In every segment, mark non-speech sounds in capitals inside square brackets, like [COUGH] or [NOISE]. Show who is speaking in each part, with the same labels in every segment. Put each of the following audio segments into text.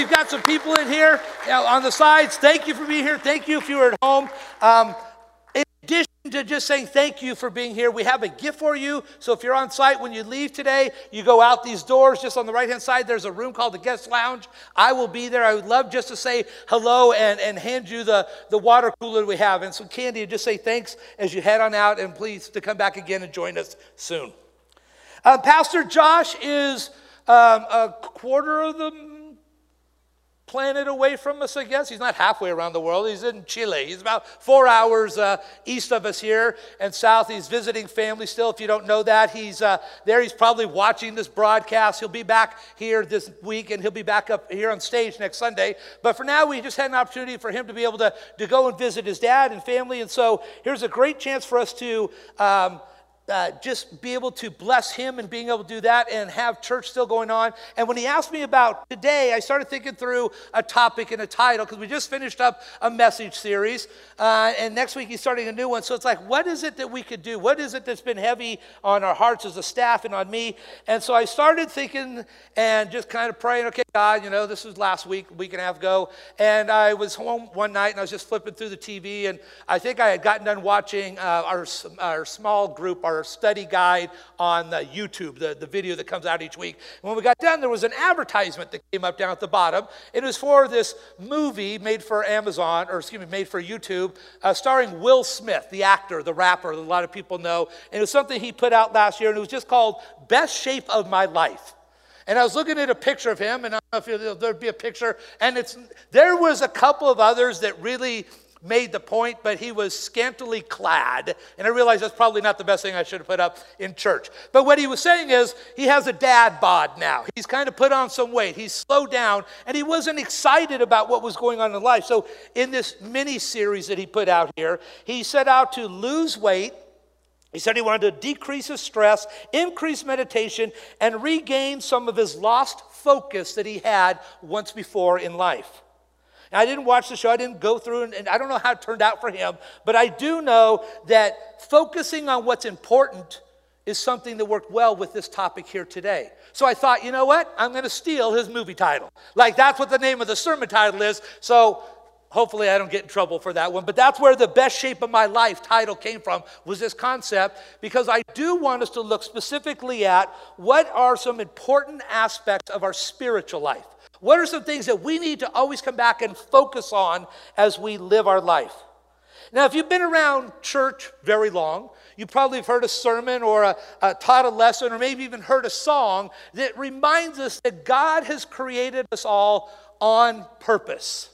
Speaker 1: We've got some people in here on the sides. Thank you for being here. Thank you if you were at home. Um, in addition to just saying thank you for being here, we have a gift for you. So if you're on site when you leave today, you go out these doors. Just on the right hand side, there's a room called the guest lounge. I will be there. I would love just to say hello and, and hand you the, the water cooler we have and some candy and just say thanks as you head on out. And please to come back again and join us soon. Uh, Pastor Josh is um, a quarter of the planet away from us, I guess. He's not halfway around the world. He's in Chile. He's about four hours uh, east of us here and south. He's visiting family still. If you don't know that, he's uh, there. He's probably watching this broadcast. He'll be back here this week and he'll be back up here on stage next Sunday. But for now, we just had an opportunity for him to be able to, to go and visit his dad and family. And so here's a great chance for us to. Um, uh, just be able to bless him and being able to do that and have church still going on. And when he asked me about today, I started thinking through a topic and a title because we just finished up a message series. Uh, and next week he's starting a new one. So it's like, what is it that we could do? What is it that's been heavy on our hearts as a staff and on me? And so I started thinking and just kind of praying, okay, God, you know, this was last week, week and a half ago. And I was home one night and I was just flipping through the TV. And I think I had gotten done watching uh, our, our small group, our study guide on the YouTube, the, the video that comes out each week. And when we got done, there was an advertisement that came up down at the bottom. It was for this movie made for Amazon, or excuse me, made for YouTube, uh, starring Will Smith, the actor, the rapper that a lot of people know. And it was something he put out last year, and it was just called Best Shape of My Life. And I was looking at a picture of him, and I don't know if there'd be a picture, and it's there was a couple of others that really made the point, but he was scantily clad. And I realized that's probably not the best thing I should have put up in church. But what he was saying is he has a dad bod now. He's kind of put on some weight. He's slowed down, and he wasn't excited about what was going on in life. So in this mini series that he put out here, he set out to lose weight. He said he wanted to decrease his stress, increase meditation, and regain some of his lost focus that he had once before in life. I didn't watch the show, I didn't go through, and, and I don't know how it turned out for him, but I do know that focusing on what's important is something that worked well with this topic here today. So I thought, you know what? I'm going to steal his movie title. Like that's what the name of the sermon title is. So hopefully I don't get in trouble for that one. But that's where the best shape of my life title came from was this concept because I do want us to look specifically at what are some important aspects of our spiritual life. What are some things that we need to always come back and focus on as we live our life? Now, if you've been around church very long, you probably have heard a sermon or a, a, taught a lesson or maybe even heard a song that reminds us that God has created us all on purpose.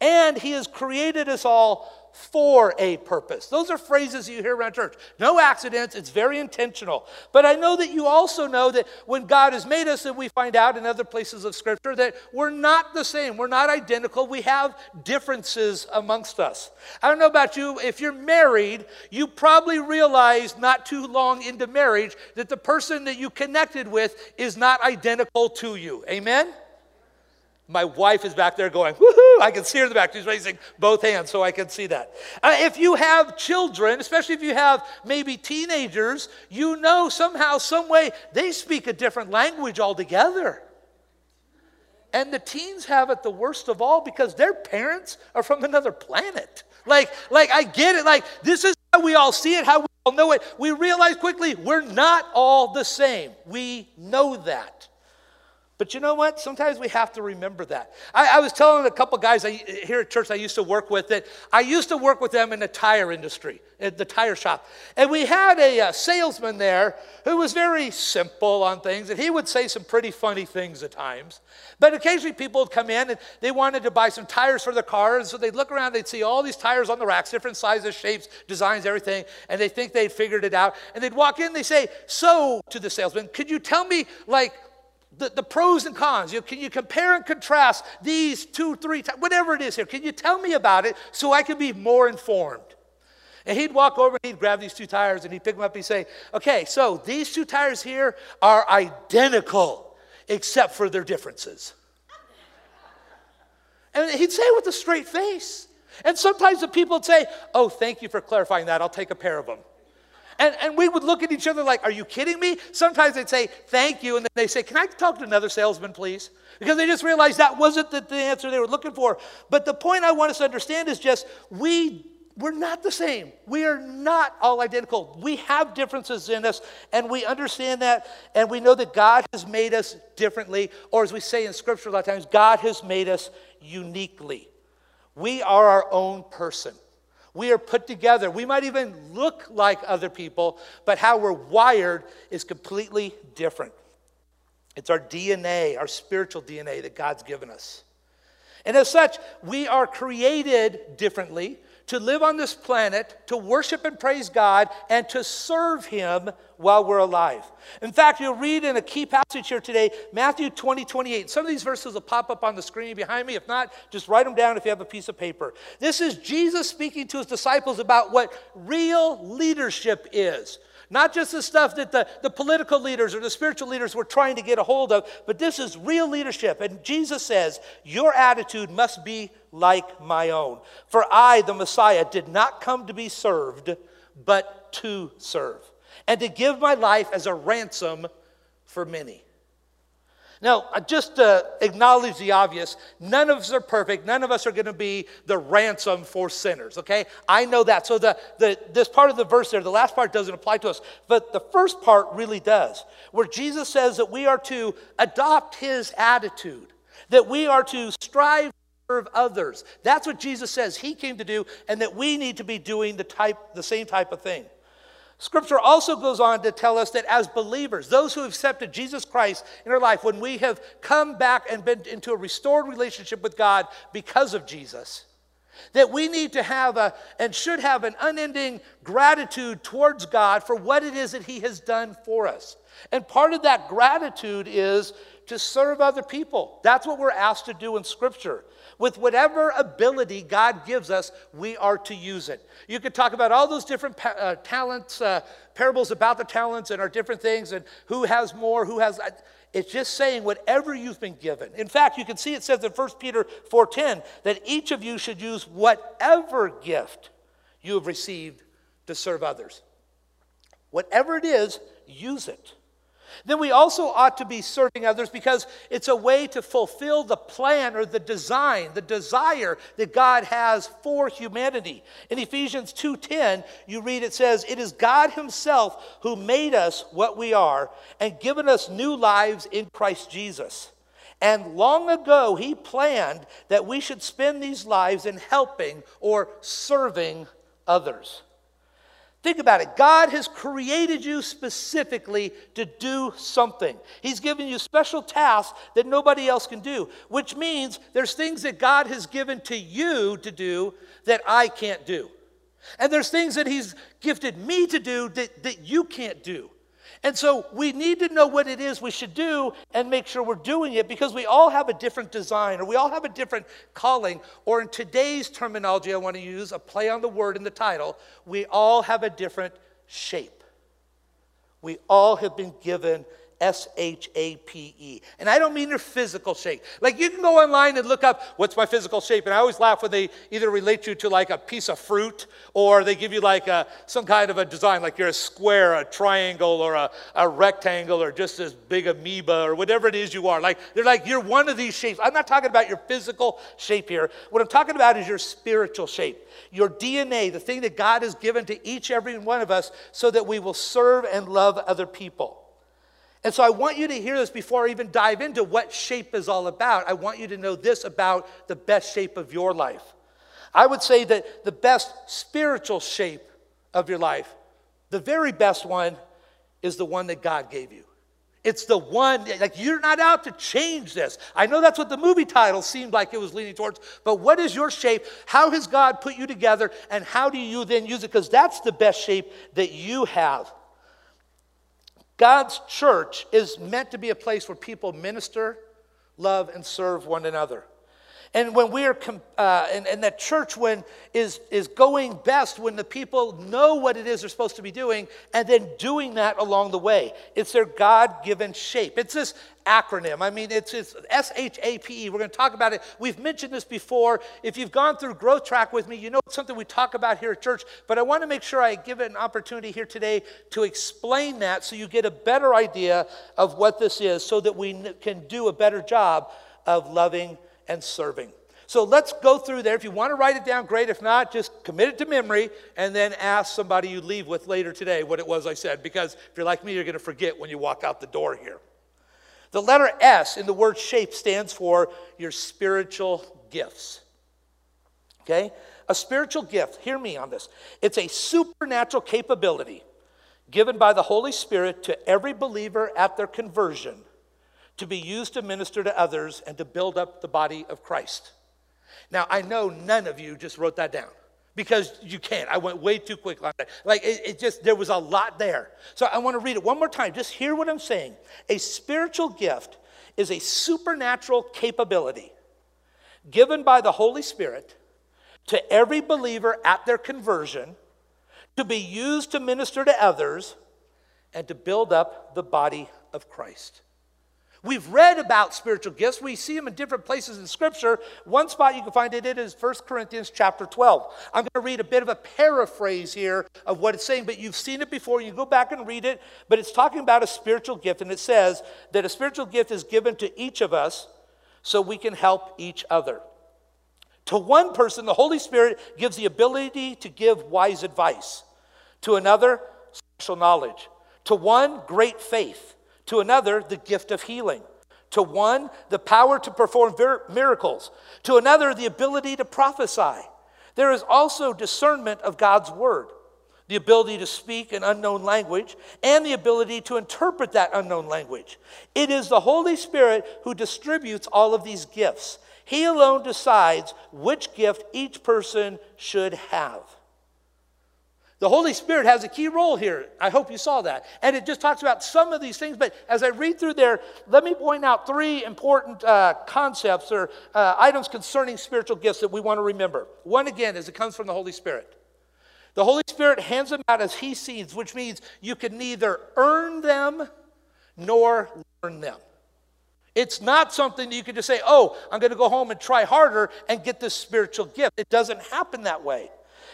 Speaker 1: And He has created us all for a purpose. Those are phrases you hear around church. No accidents, it's very intentional. But I know that you also know that when God has made us, and we find out in other places of Scripture that we're not the same, we're not identical, we have differences amongst us. I don't know about you, if you're married, you probably realized not too long into marriage that the person that you connected with is not identical to you. Amen? My wife is back there going, woohoo! I can see her in the back. She's raising both hands so I can see that. Uh, if you have children, especially if you have maybe teenagers, you know somehow, some way, they speak a different language altogether. And the teens have it the worst of all because their parents are from another planet. Like, like I get it. Like, this is how we all see it, how we all know it. We realize quickly we're not all the same. We know that. But you know what? Sometimes we have to remember that. I, I was telling a couple guys I, here at church I used to work with that I used to work with them in the tire industry, at the tire shop. And we had a, a salesman there who was very simple on things, and he would say some pretty funny things at times. But occasionally people would come in and they wanted to buy some tires for their car. And so they'd look around, they'd see all these tires on the racks, different sizes, shapes, designs, everything. And they think they'd figured it out. And they'd walk in, they say, So, to the salesman, could you tell me, like, the, the pros and cons. You can you compare and contrast these two, three, whatever it is here? Can you tell me about it so I can be more informed? And he'd walk over and he'd grab these two tires and he'd pick them up and he'd say, okay, so these two tires here are identical except for their differences. And he'd say it with a straight face. And sometimes the people would say, oh, thank you for clarifying that. I'll take a pair of them. And, and we would look at each other like, Are you kidding me? Sometimes they'd say, Thank you. And then they say, Can I talk to another salesman, please? Because they just realized that wasn't the, the answer they were looking for. But the point I want us to understand is just we we're not the same. We are not all identical. We have differences in us, and we understand that, and we know that God has made us differently, or as we say in Scripture a lot of times, God has made us uniquely. We are our own person. We are put together. We might even look like other people, but how we're wired is completely different. It's our DNA, our spiritual DNA that God's given us. And as such, we are created differently to live on this planet, to worship and praise God, and to serve Him while we're alive. In fact, you'll read in a key passage here today, Matthew 20, 28. Some of these verses will pop up on the screen behind me. If not, just write them down if you have a piece of paper. This is Jesus speaking to his disciples about what real leadership is. Not just the stuff that the, the political leaders or the spiritual leaders were trying to get a hold of, but this is real leadership. And Jesus says, Your attitude must be like my own. For I, the Messiah, did not come to be served, but to serve, and to give my life as a ransom for many. Now, uh, just to acknowledge the obvious, none of us are perfect. None of us are going to be the ransom for sinners, okay? I know that. So the, the, this part of the verse there, the last part doesn't apply to us, but the first part really does, where Jesus says that we are to adopt his attitude, that we are to strive to serve others. That's what Jesus says he came to do, and that we need to be doing the type, the same type of thing. Scripture also goes on to tell us that as believers, those who have accepted Jesus Christ in our life, when we have come back and been into a restored relationship with God because of Jesus, that we need to have a and should have an unending gratitude towards God for what it is that He has done for us. And part of that gratitude is to serve other people. That's what we're asked to do in Scripture. With whatever ability God gives us, we are to use it. You could talk about all those different pa- uh, talents, uh, parables about the talents and our different things, and who has more, who has. Uh, it's just saying whatever you've been given. In fact, you can see it says in 1 Peter 4:10 that each of you should use whatever gift you have received to serve others. Whatever it is, use it. Then we also ought to be serving others because it's a way to fulfill the plan or the design, the desire that God has for humanity. In Ephesians 2:10, you read it says, "It is God himself who made us what we are and given us new lives in Christ Jesus." And long ago, he planned that we should spend these lives in helping or serving others. Think about it. God has created you specifically to do something. He's given you special tasks that nobody else can do, which means there's things that God has given to you to do that I can't do. And there's things that He's gifted me to do that, that you can't do. And so we need to know what it is we should do and make sure we're doing it because we all have a different design or we all have a different calling. Or in today's terminology, I want to use a play on the word in the title, we all have a different shape. We all have been given S H A P E. And I don't mean your physical shape. Like you can go online and look up what's my physical shape. And I always laugh when they either relate you to like a piece of fruit or they give you like a, some kind of a design, like you're a square, a triangle, or a, a rectangle, or just this big amoeba, or whatever it is you are. Like they're like, you're one of these shapes. I'm not talking about your physical shape here. What I'm talking about is your spiritual shape, your DNA, the thing that God has given to each every one of us so that we will serve and love other people. And so I want you to hear this before I even dive into what shape is all about. I want you to know this about the best shape of your life. I would say that the best spiritual shape of your life, the very best one, is the one that God gave you. It's the one, like, you're not out to change this. I know that's what the movie title seemed like it was leaning towards, but what is your shape? How has God put you together, and how do you then use it? Because that's the best shape that you have. God's church is meant to be a place where people minister, love, and serve one another. And when we are, uh, and, and that church when is, is going best when the people know what it is they're supposed to be doing and then doing that along the way. It's their God given shape. It's this acronym. I mean, it's, it's S H A P E. We're going to talk about it. We've mentioned this before. If you've gone through Growth Track with me, you know it's something we talk about here at church. But I want to make sure I give it an opportunity here today to explain that so you get a better idea of what this is so that we can do a better job of loving and serving. So let's go through there. If you want to write it down, great. If not, just commit it to memory and then ask somebody you leave with later today what it was I said. Because if you're like me, you're going to forget when you walk out the door here. The letter S in the word shape stands for your spiritual gifts. Okay? A spiritual gift, hear me on this. It's a supernatural capability given by the Holy Spirit to every believer at their conversion to be used to minister to others and to build up the body of Christ. Now, I know none of you just wrote that down because you can't. I went way too quick on that. Like, it, it, just, there was a lot there. So I want to read it one more time. Just hear what I'm saying. A spiritual gift is a supernatural capability given by the Holy Spirit to every believer at their conversion to be used to minister to others and to build up the body of Christ. We've read about spiritual gifts. We see them in different places in Scripture. One spot you can find it in is 1 Corinthians chapter 12. I'm going to read a bit of a paraphrase here of what it's saying, but you've seen it before. You go back and read it, but it's talking about a spiritual gift, and it says that a spiritual gift is given to each of us so we can help each other. To one person, the Holy Spirit gives the ability to give wise advice. To another, special knowledge. To one, great faith to another, the gift of healing. To one, the power to perform miracles. To another, the ability to prophesy. There is also discernment of God's word, the ability to speak an unknown language, and the ability to interpret that unknown language. It is the Holy Spirit who distributes all of these gifts. He alone decides which gift each person should have. The Holy Spirit has a key role here. I hope you saw that. And it just talks about some of these things. But as I read through there, let me point out three important uh, concepts or uh, items concerning spiritual gifts that we want to remember. One, again, is it comes from the Holy Spirit. The Holy Spirit hands them out as He sees, which means you can neither earn them nor learn them. It's not something you can just say, oh, I'm going to go home and try harder and get this spiritual gift. It doesn't happen that way.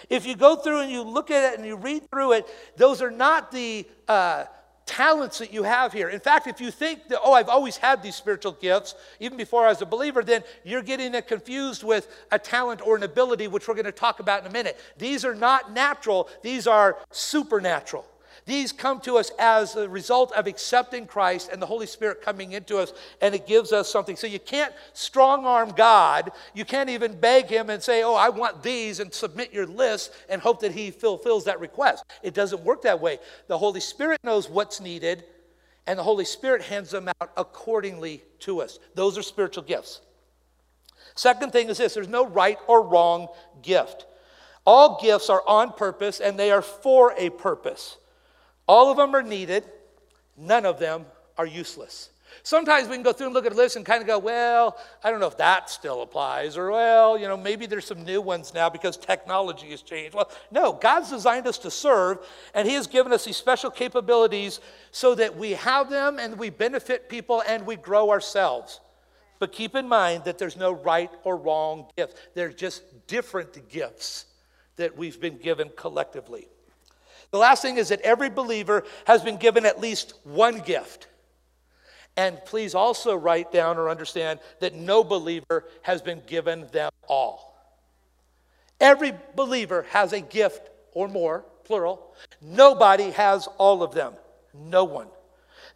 Speaker 1: If you go through and you look at it and you read through it, those are not the uh, talents that you have here. In fact, if you think that, oh, I've always had these spiritual gifts, even before I was a believer, then you're getting it confused with a talent or an ability, which we're going to talk about in a minute. These are not natural, these are supernatural. These come to us as a result of accepting Christ and the Holy Spirit coming into us, and it gives us something. So you can't strong arm God. You can't even beg Him and say, Oh, I want these, and submit your list and hope that He fulfills that request. It doesn't work that way. The Holy Spirit knows what's needed, and the Holy Spirit hands them out accordingly to us. Those are spiritual gifts. Second thing is this there's no right or wrong gift. All gifts are on purpose and they are for a purpose. All of them are needed, none of them are useless. Sometimes we can go through and look at a list and kind of go, well, I don't know if that still applies, or well, you know, maybe there's some new ones now because technology has changed. Well, no, God's designed us to serve, and He has given us these special capabilities so that we have them and we benefit people and we grow ourselves. But keep in mind that there's no right or wrong gift, they're just different gifts that we've been given collectively. The last thing is that every believer has been given at least one gift. And please also write down or understand that no believer has been given them all. Every believer has a gift or more, plural. Nobody has all of them. No one.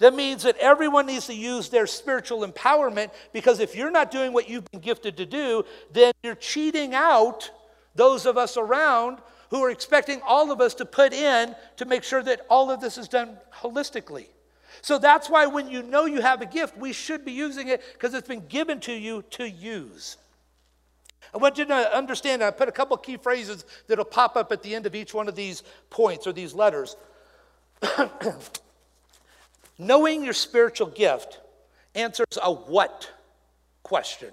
Speaker 1: That means that everyone needs to use their spiritual empowerment because if you're not doing what you've been gifted to do, then you're cheating out those of us around who are expecting all of us to put in to make sure that all of this is done holistically. So that's why when you know you have a gift, we should be using it because it's been given to you to use. I want you to understand, I put a couple key phrases that'll pop up at the end of each one of these points or these letters. [COUGHS] Knowing your spiritual gift answers a what question.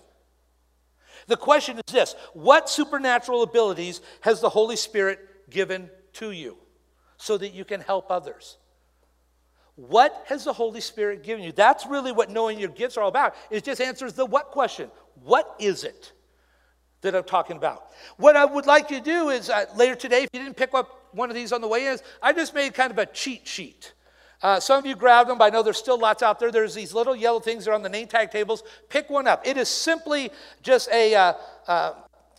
Speaker 1: The question is this What supernatural abilities has the Holy Spirit given to you so that you can help others? What has the Holy Spirit given you? That's really what knowing your gifts are all about. It just answers the what question. What is it that I'm talking about? What I would like you to do is uh, later today, if you didn't pick up one of these on the way in, I just made kind of a cheat sheet. Uh, some of you grabbed them, but I know there's still lots out there. There's these little yellow things that are on the name tag tables. Pick one up. It is simply just a, uh, uh,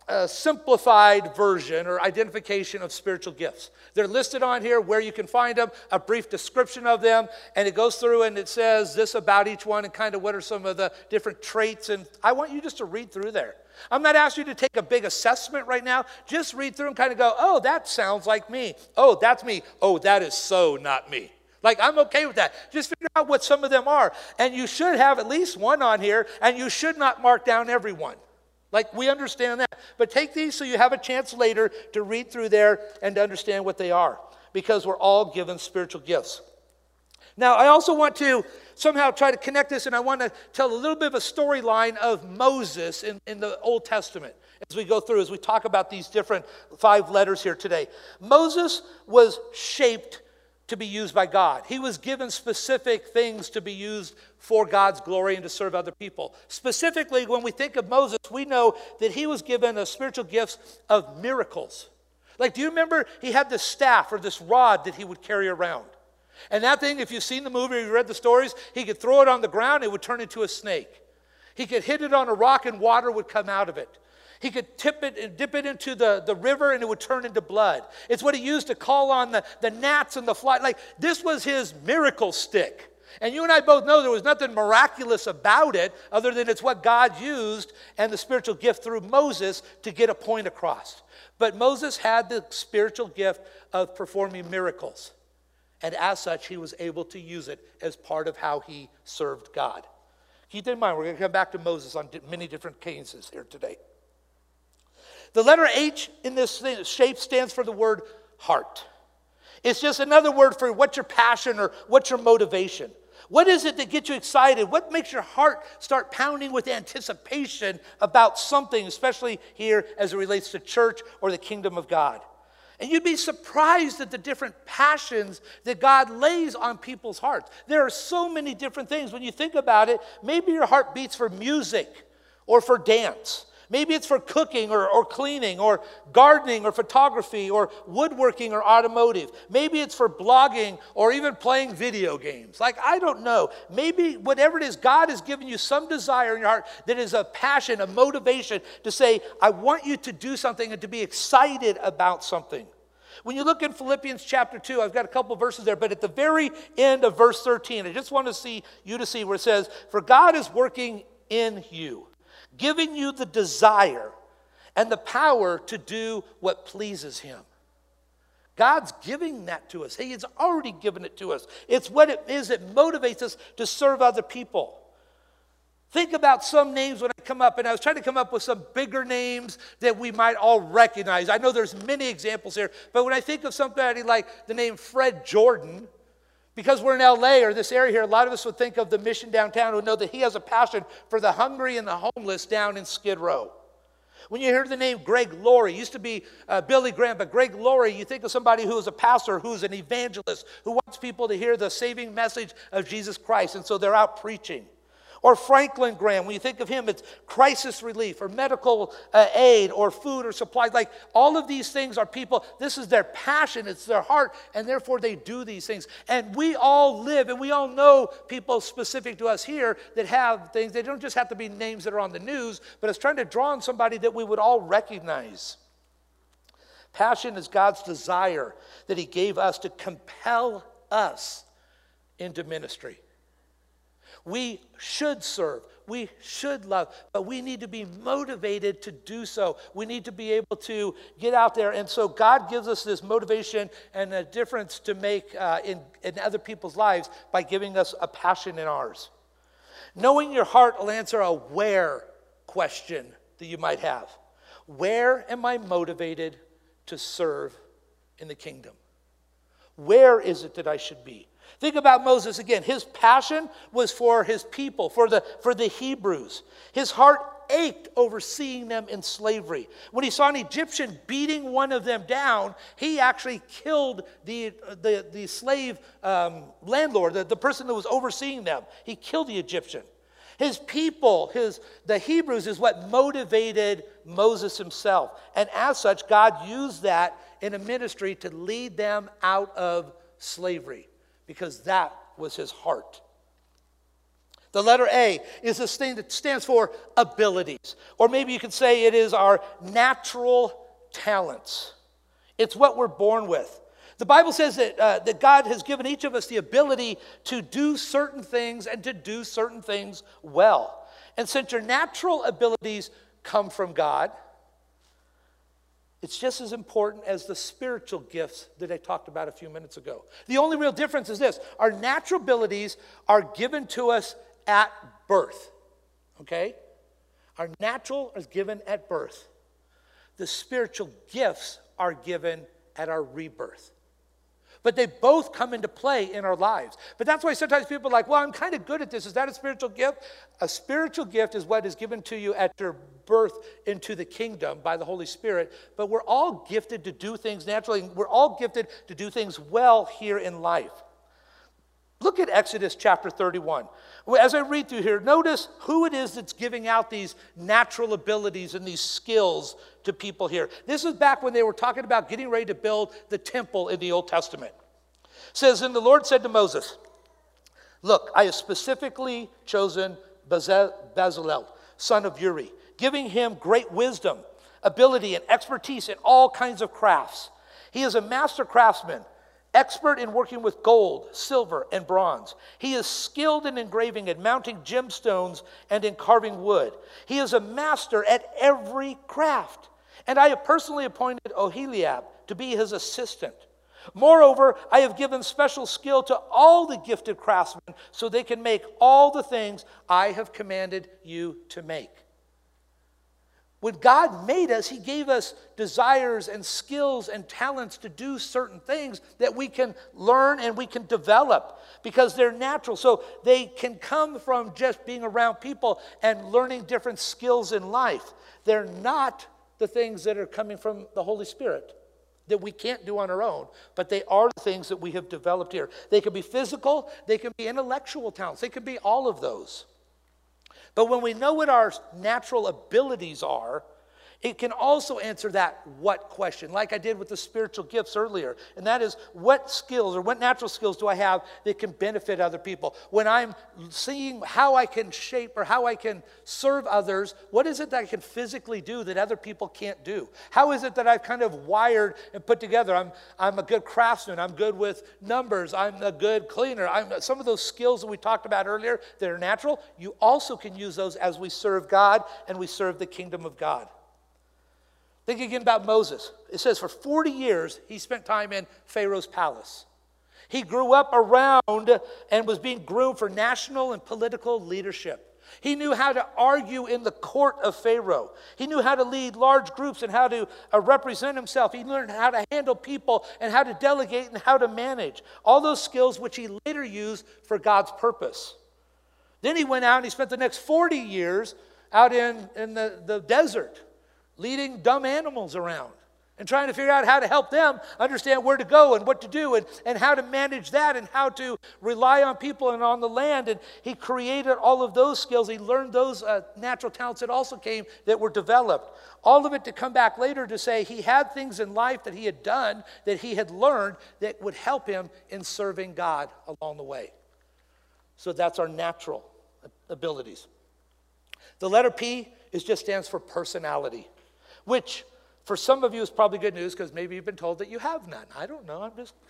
Speaker 1: a simplified version or identification of spiritual gifts. They're listed on here where you can find them, a brief description of them, and it goes through and it says this about each one and kind of what are some of the different traits. And I want you just to read through there. I'm not asking you to take a big assessment right now. Just read through and kind of go, oh, that sounds like me. Oh, that's me. Oh, that is so not me. Like, I'm okay with that. Just figure out what some of them are. And you should have at least one on here, and you should not mark down everyone. Like, we understand that. But take these so you have a chance later to read through there and to understand what they are, because we're all given spiritual gifts. Now, I also want to somehow try to connect this, and I want to tell a little bit of a storyline of Moses in, in the Old Testament as we go through, as we talk about these different five letters here today. Moses was shaped to be used by God. He was given specific things to be used for God's glory and to serve other people. Specifically, when we think of Moses, we know that he was given the spiritual gifts of miracles. Like, do you remember he had this staff or this rod that he would carry around? And that thing, if you've seen the movie or you read the stories, he could throw it on the ground, it would turn into a snake. He could hit it on a rock and water would come out of it. He could tip it and dip it into the, the river and it would turn into blood. It's what he used to call on the, the gnats and the fly. Like this was his miracle stick. And you and I both know there was nothing miraculous about it other than it's what God used and the spiritual gift through Moses to get a point across. But Moses had the spiritual gift of performing miracles. And as such, he was able to use it as part of how he served God. Keep in mind, we're going to come back to Moses on many different cases here today. The letter H in this shape stands for the word heart. It's just another word for what's your passion or what's your motivation. What is it that gets you excited? What makes your heart start pounding with anticipation about something, especially here as it relates to church or the kingdom of God? And you'd be surprised at the different passions that God lays on people's hearts. There are so many different things. When you think about it, maybe your heart beats for music or for dance. Maybe it's for cooking or, or cleaning or gardening or photography or woodworking or automotive. Maybe it's for blogging or even playing video games. Like, I don't know. Maybe whatever it is, God has given you some desire in your heart that is a passion, a motivation to say, I want you to do something and to be excited about something. When you look in Philippians chapter 2, I've got a couple verses there, but at the very end of verse 13, I just want to see you to see where it says, For God is working in you giving you the desire and the power to do what pleases Him. God's giving that to us. He has already given it to us. It's what it is that motivates us to serve other people. Think about some names when I come up, and I was trying to come up with some bigger names that we might all recognize. I know there's many examples here, but when I think of somebody like the name Fred Jordan, because we're in LA or this area here, a lot of us would think of the mission downtown would know that he has a passion for the hungry and the homeless down in Skid Row. When you hear the name Greg Laurie, used to be uh, Billy Graham, but Greg Laurie, you think of somebody who is a pastor, who's an evangelist, who wants people to hear the saving message of Jesus Christ, and so they're out preaching. Or Franklin Graham, when you think of him, it's crisis relief or medical uh, aid or food or supplies. Like all of these things are people, this is their passion, it's their heart, and therefore they do these things. And we all live, and we all know people specific to us here that have things. They don't just have to be names that are on the news, but it's trying to draw on somebody that we would all recognize. Passion is God's desire that He gave us to compel us into ministry. We should serve. We should love, but we need to be motivated to do so. We need to be able to get out there. And so God gives us this motivation and a difference to make uh, in, in other people's lives by giving us a passion in ours. Knowing your heart will answer a where question that you might have. Where am I motivated to serve in the kingdom? Where is it that I should be? Think about Moses again. His passion was for his people, for the, for the Hebrews. His heart ached over seeing them in slavery. When he saw an Egyptian beating one of them down, he actually killed the, the, the slave um, landlord, the, the person that was overseeing them. He killed the Egyptian. His people, his, the Hebrews, is what motivated Moses himself. And as such, God used that in a ministry to lead them out of slavery because that was his heart. The letter A is this thing that stands for abilities, or maybe you could say it is our natural talents. It's what we're born with. The Bible says that, uh, that God has given each of us the ability to do certain things and to do certain things well. And since your natural abilities come from God, it's just as important as the spiritual gifts that I talked about a few minutes ago. The only real difference is this our natural abilities are given to us at birth. Okay? Our natural is given at birth. The spiritual gifts are given at our rebirth. But they both come into play in our lives. But that's why sometimes people are like, well, I'm kind of good at this. Is that a spiritual gift? A spiritual gift is what is given to you at your birth into the kingdom by the Holy Spirit. But we're all gifted to do things naturally. We're all gifted to do things well here in life. Look at Exodus chapter 31. As I read through here, notice who it is that's giving out these natural abilities and these skills to people here. This is back when they were talking about getting ready to build the temple in the Old Testament. It says, And the Lord said to Moses, Look, I have specifically chosen Bezalel, son of Uri, giving him great wisdom, ability, and expertise in all kinds of crafts. He is a master craftsman expert in working with gold, silver, and bronze. He is skilled in engraving and mounting gemstones and in carving wood. He is a master at every craft. And I have personally appointed Oholiab to be his assistant. Moreover, I have given special skill to all the gifted craftsmen so they can make all the things I have commanded you to make. When God made us, He gave us desires and skills and talents to do certain things that we can learn and we can develop because they're natural. So they can come from just being around people and learning different skills in life. They're not the things that are coming from the Holy Spirit that we can't do on our own, but they are the things that we have developed here. They can be physical, they can be intellectual talents, they can be all of those. But when we know what our natural abilities are, it can also answer that what question, like I did with the spiritual gifts earlier. And that is, what skills or what natural skills do I have that can benefit other people? When I'm seeing how I can shape or how I can serve others, what is it that I can physically do that other people can't do? How is it that I've kind of wired and put together? I'm, I'm a good craftsman, I'm good with numbers, I'm a good cleaner. I'm, some of those skills that we talked about earlier that are natural, you also can use those as we serve God and we serve the kingdom of God. Think again about Moses. It says for 40 years he spent time in Pharaoh's palace. He grew up around and was being groomed for national and political leadership. He knew how to argue in the court of Pharaoh. He knew how to lead large groups and how to uh, represent himself. He learned how to handle people and how to delegate and how to manage. All those skills which he later used for God's purpose. Then he went out and he spent the next 40 years out in, in the, the desert leading dumb animals around and trying to figure out how to help them understand where to go and what to do and, and how to manage that and how to rely on people and on the land. And he created all of those skills. He learned those uh, natural talents that also came that were developed. All of it to come back later to say he had things in life that he had done, that he had learned that would help him in serving God along the way. So that's our natural abilities. The letter P is just stands for personality which for some of you is probably good news because maybe you've been told that you have none. I don't know. I'm just. [LAUGHS]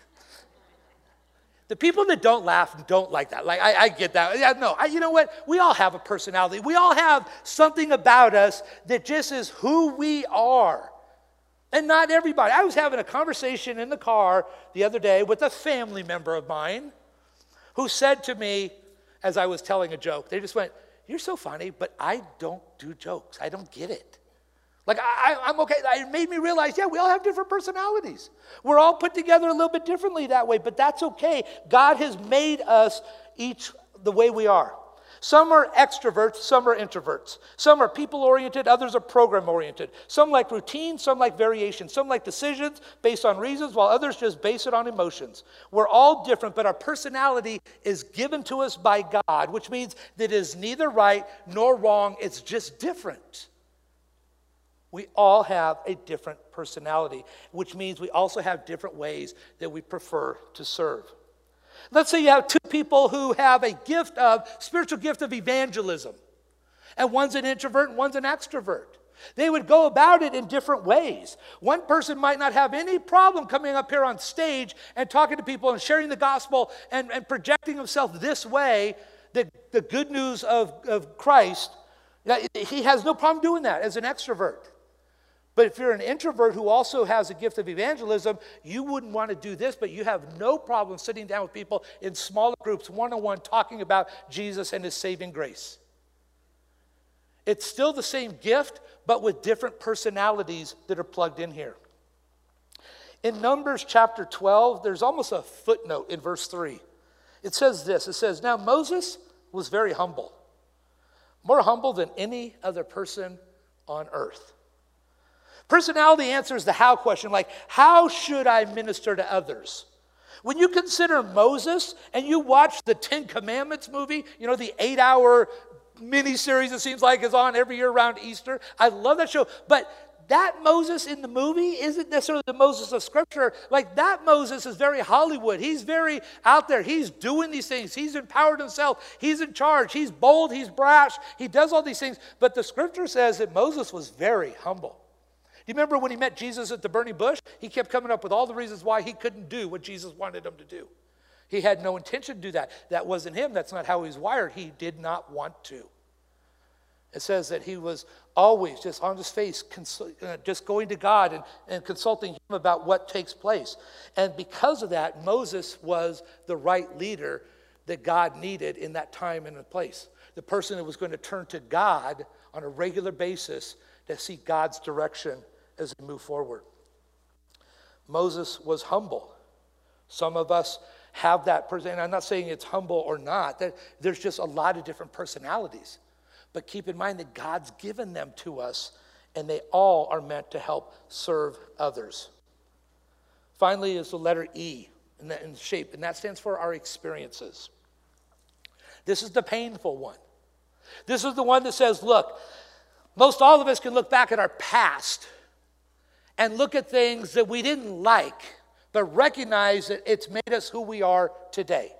Speaker 1: The people that don't laugh don't like that. Like, I, I get that. Yeah, no, I, you know what? We all have a personality. We all have something about us that just is who we are. And not everybody. I was having a conversation in the car the other day with a family member of mine who said to me, as I was telling a joke, they just went, You're so funny, but I don't do jokes. I don't get it. Like, I, am okay. It made me realize, yeah, we all have different personalities. We're all put together a little bit differently that way, but that's okay. God has made us each the way we are. Some are extroverts, some are introverts. Some are people oriented, others are program oriented. Some like routine, some like variation. Some like decisions based on reasons, while others just base it on emotions. We're all different, but our personality is given to us by God, which means that it is neither right nor wrong, it's just different. We all have a different personality, which means we also have different ways that we prefer to serve. Let's say you have two people who have a gift of spiritual gift of evangelism, and one's an introvert and one's an extrovert. They would go about it in different ways. One person might not have any problem coming up here on stage and talking to people and sharing the gospel and, and projecting himself this way, the, the good news of, of Christ. He has no problem doing that as an extrovert. But if you're an introvert who also has a gift of evangelism, you wouldn't want to do this, but you have no problem sitting down with people in smaller groups, one on one, talking about Jesus and his saving grace. It's still the same gift, but with different personalities that are plugged in here. In Numbers chapter 12, there's almost a footnote in verse 3. It says this it says, Now Moses was very humble, more humble than any other person on earth. Personality answers the how question, like, how should I minister to others? When you consider Moses and you watch the Ten Commandments movie, you know, the eight hour miniseries it seems like is on every year around Easter. I love that show. But that Moses in the movie isn't necessarily the Moses of Scripture. Like that Moses is very Hollywood. He's very out there. He's doing these things. He's empowered himself. He's in charge. He's bold. He's brash. He does all these things. But the Scripture says that Moses was very humble you remember when he met Jesus at the burning bush? He kept coming up with all the reasons why he couldn't do what Jesus wanted him to do. He had no intention to do that. That wasn't him. That's not how he was wired. He did not want to. It says that he was always just on his face, uh, just going to God and, and consulting him about what takes place. And because of that, Moses was the right leader that God needed in that time and place. The person that was going to turn to God on a regular basis to seek God's direction as we move forward. Moses was humble. Some of us have that person, and I'm not saying it's humble or not, there's just a lot of different personalities. But keep in mind that God's given them to us, and they all are meant to help serve others. Finally, is the letter E in, the, in shape, and that stands for our experiences. This is the painful one. This is the one that says, look, most all of us can look back at our past and look at things that we didn't like, but recognize that it's made us who we are today.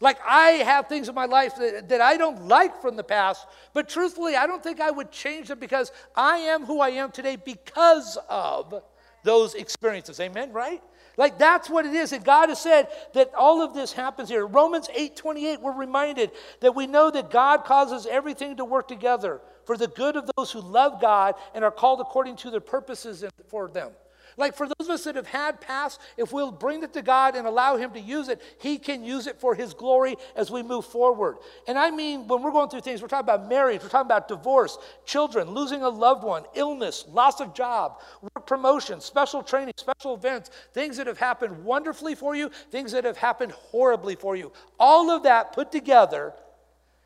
Speaker 1: Like, I have things in my life that, that I don't like from the past, but truthfully, I don't think I would change them because I am who I am today because of those experiences. Amen, right? Like that's what it is. And God has said that all of this happens here. Romans 8 28, we're reminded that we know that God causes everything to work together for the good of those who love God and are called according to their purposes for them. Like for those of us that have had past, if we'll bring it to God and allow Him to use it, He can use it for His glory as we move forward. And I mean, when we're going through things, we're talking about marriage, we're talking about divorce, children, losing a loved one, illness, loss of job, work promotion, special training, special events, things that have happened wonderfully for you, things that have happened horribly for you. All of that put together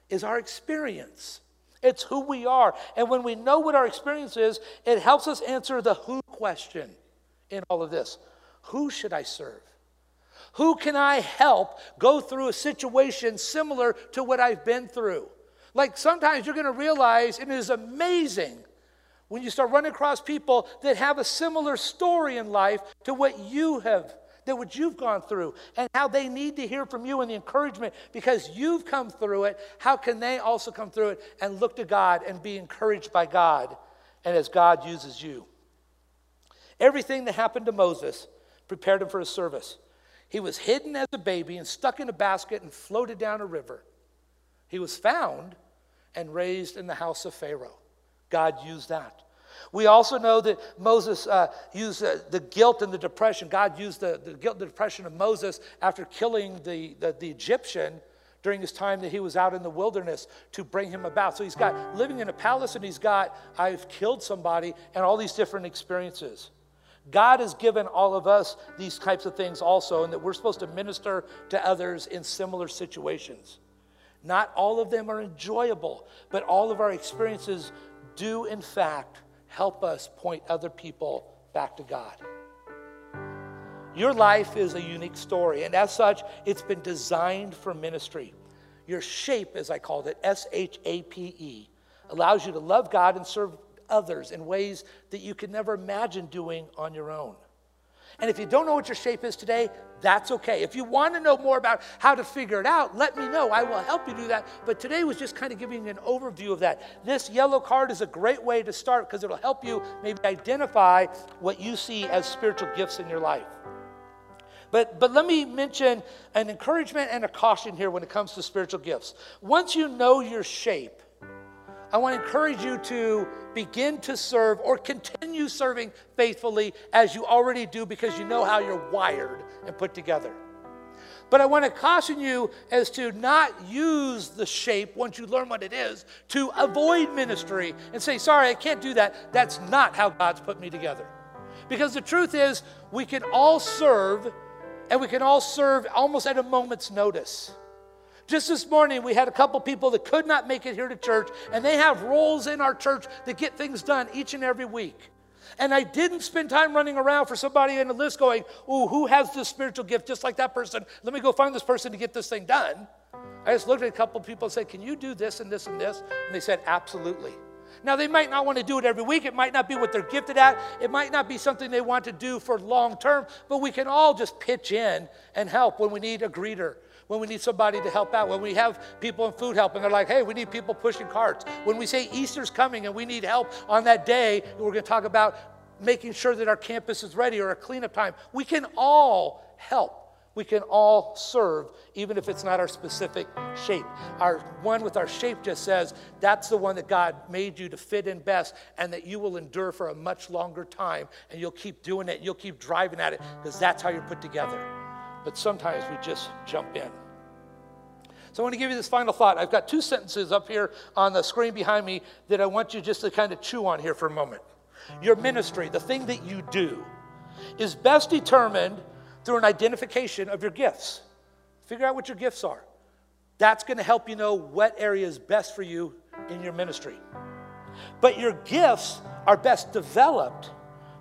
Speaker 1: is our experience. It's who we are. And when we know what our experience is, it helps us answer the who question in all of this. Who should I serve? Who can I help go through a situation similar to what I've been through? Like sometimes you're going to realize it is amazing when you start running across people that have a similar story in life to what you have that what you've gone through and how they need to hear from you and the encouragement because you've come through it. How can they also come through it and look to God and be encouraged by God and as God uses you? Everything that happened to Moses prepared him for his service. He was hidden as a baby and stuck in a basket and floated down a river. He was found and raised in the house of Pharaoh. God used that. We also know that Moses uh, used uh, the guilt and the depression. God used the, the guilt and the depression of Moses after killing the, the, the Egyptian during his time that he was out in the wilderness to bring him about. So he's got living in a palace and he's got, I've killed somebody, and all these different experiences. God has given all of us these types of things also, and that we're supposed to minister to others in similar situations. Not all of them are enjoyable, but all of our experiences do, in fact, help us point other people back to God. Your life is a unique story, and as such, it's been designed for ministry. Your shape, as I called it, S H A P E, allows you to love God and serve others in ways that you could never imagine doing on your own. And if you don't know what your shape is today, that's okay. If you want to know more about how to figure it out, let me know. I will help you do that. But today was just kind of giving an overview of that. This yellow card is a great way to start because it'll help you maybe identify what you see as spiritual gifts in your life. But, but let me mention an encouragement and a caution here when it comes to spiritual gifts. Once you know your shape, I want to encourage you to begin to serve or continue serving faithfully as you already do because you know how you're wired and put together. But I want to caution you as to not use the shape once you learn what it is to avoid ministry and say, sorry, I can't do that. That's not how God's put me together. Because the truth is, we can all serve and we can all serve almost at a moment's notice. Just this morning, we had a couple people that could not make it here to church, and they have roles in our church that get things done each and every week. And I didn't spend time running around for somebody in the list going, Ooh, who has this spiritual gift just like that person? Let me go find this person to get this thing done. I just looked at a couple people and said, Can you do this and this and this? And they said, Absolutely. Now, they might not want to do it every week. It might not be what they're gifted at. It might not be something they want to do for long term, but we can all just pitch in and help when we need a greeter when we need somebody to help out, when we have people in food help and they're like, hey, we need people pushing carts, when we say Easter's coming and we need help on that day, we're going to talk about making sure that our campus is ready or a cleanup time. We can all help. We can all serve, even if it's not our specific shape. Our one with our shape just says that's the one that God made you to fit in best, and that you will endure for a much longer time, and you'll keep doing it, you'll keep driving at it, because that's how you're put together but sometimes we just jump in. So I want to give you this final thought. I've got two sentences up here on the screen behind me that I want you just to kind of chew on here for a moment. Your ministry, the thing that you do, is best determined through an identification of your gifts. Figure out what your gifts are. That's going to help you know what area is best for you in your ministry. But your gifts are best developed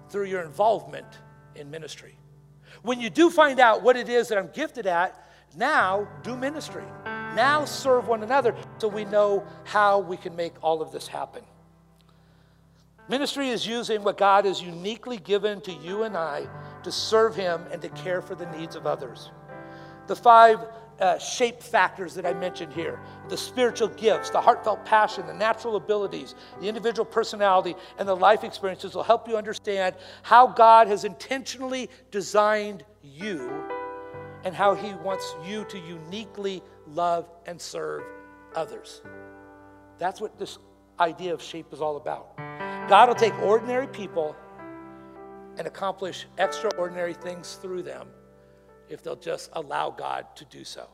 Speaker 1: through your involvement in ministry. When you do find out what it is that I'm gifted at, now do ministry. Now serve one another so we know how we can make all of this happen. Ministry is using what God has uniquely given to you and I to serve Him and to care for the needs of others. The five uh, shape factors that I mentioned here the spiritual gifts, the heartfelt passion, the natural abilities, the individual personality, and the life experiences will help you understand how God has intentionally designed you and how He wants you to uniquely love and serve others. That's what this idea of shape is all about. God will take ordinary people and accomplish extraordinary things through them if they'll just allow God to do so.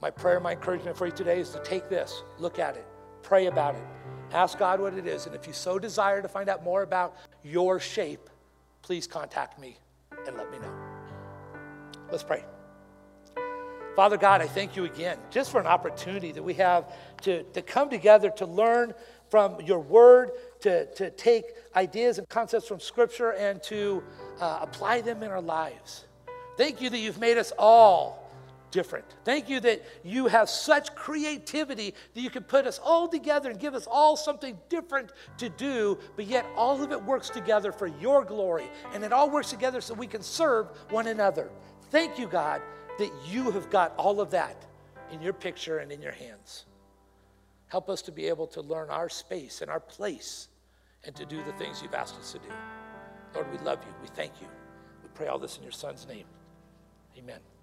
Speaker 1: My prayer, my encouragement for you today is to take this, look at it, pray about it, ask God what it is. And if you so desire to find out more about your shape, please contact me and let me know. Let's pray. Father God, I thank you again just for an opportunity that we have to, to come together to learn from your word, to, to take ideas and concepts from Scripture and to uh, apply them in our lives. Thank you that you've made us all different. Thank you that you have such creativity that you can put us all together and give us all something different to do, but yet all of it works together for your glory. And it all works together so we can serve one another. Thank you, God, that you have got all of that in your picture and in your hands. Help us to be able to learn our space and our place and to do the things you've asked us to do. Lord, we love you. We thank you. We pray all this in your son's name. Amen.